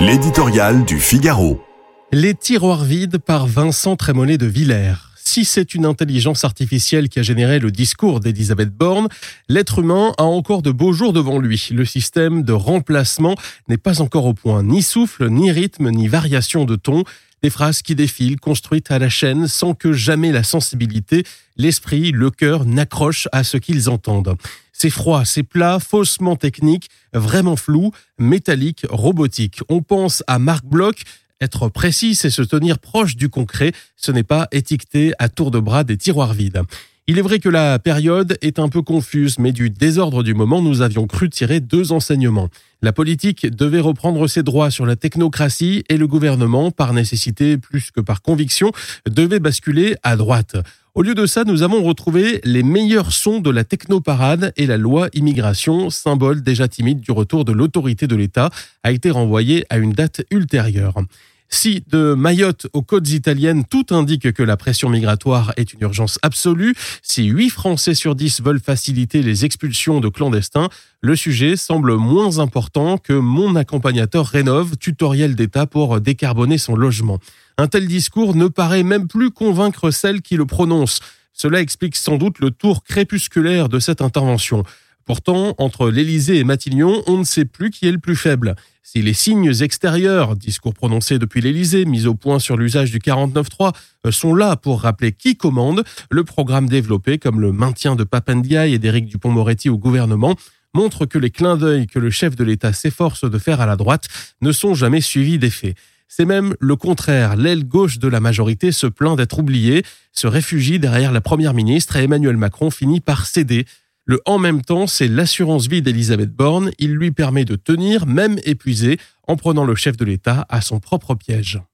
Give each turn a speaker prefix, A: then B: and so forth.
A: L'éditorial du Figaro.
B: Les tiroirs vides par Vincent Trémollet de Villers. Si c'est une intelligence artificielle qui a généré le discours d'Elisabeth Borne, l'être humain a encore de beaux jours devant lui. Le système de remplacement n'est pas encore au point. Ni souffle, ni rythme, ni variation de ton. Des phrases qui défilent, construites à la chaîne, sans que jamais la sensibilité, l'esprit, le cœur n'accrochent à ce qu'ils entendent. C'est froid, c'est plat, faussement technique, vraiment flou, métallique, robotique. On pense à Marc Bloch, être précis, c'est se tenir proche du concret, ce n'est pas étiqueter à tour de bras des tiroirs vides. Il est vrai que la période est un peu confuse, mais du désordre du moment, nous avions cru tirer deux enseignements. La politique devait reprendre ses droits sur la technocratie et le gouvernement, par nécessité plus que par conviction, devait basculer à droite. Au lieu de ça, nous avons retrouvé les meilleurs sons de la technoparade et la loi immigration, symbole déjà timide du retour de l'autorité de l'État, a été renvoyée à une date ultérieure. Si de Mayotte aux côtes italiennes, tout indique que la pression migratoire est une urgence absolue, si 8 Français sur 10 veulent faciliter les expulsions de clandestins, le sujet semble moins important que mon accompagnateur rénove, tutoriel d'État pour décarboner son logement. Un tel discours ne paraît même plus convaincre celle qui le prononce. Cela explique sans doute le tour crépusculaire de cette intervention. Pourtant, entre l'Élysée et Matignon, on ne sait plus qui est le plus faible. Si les signes extérieurs, discours prononcés depuis l'Élysée, mis au point sur l'usage du 49.3, euh, sont là pour rappeler qui commande, le programme développé, comme le maintien de Papendiaï et d'Éric Dupont-Moretti au gouvernement, montre que les clins d'œil que le chef de l'État s'efforce de faire à la droite ne sont jamais suivis d'effet. C'est même le contraire. L'aile gauche de la majorité se plaint d'être oubliée, se réfugie derrière la première ministre et Emmanuel Macron finit par céder le en même temps, c'est l'assurance vie d'Elisabeth Borne. Il lui permet de tenir, même épuisé, en prenant le chef de l'État à son propre piège.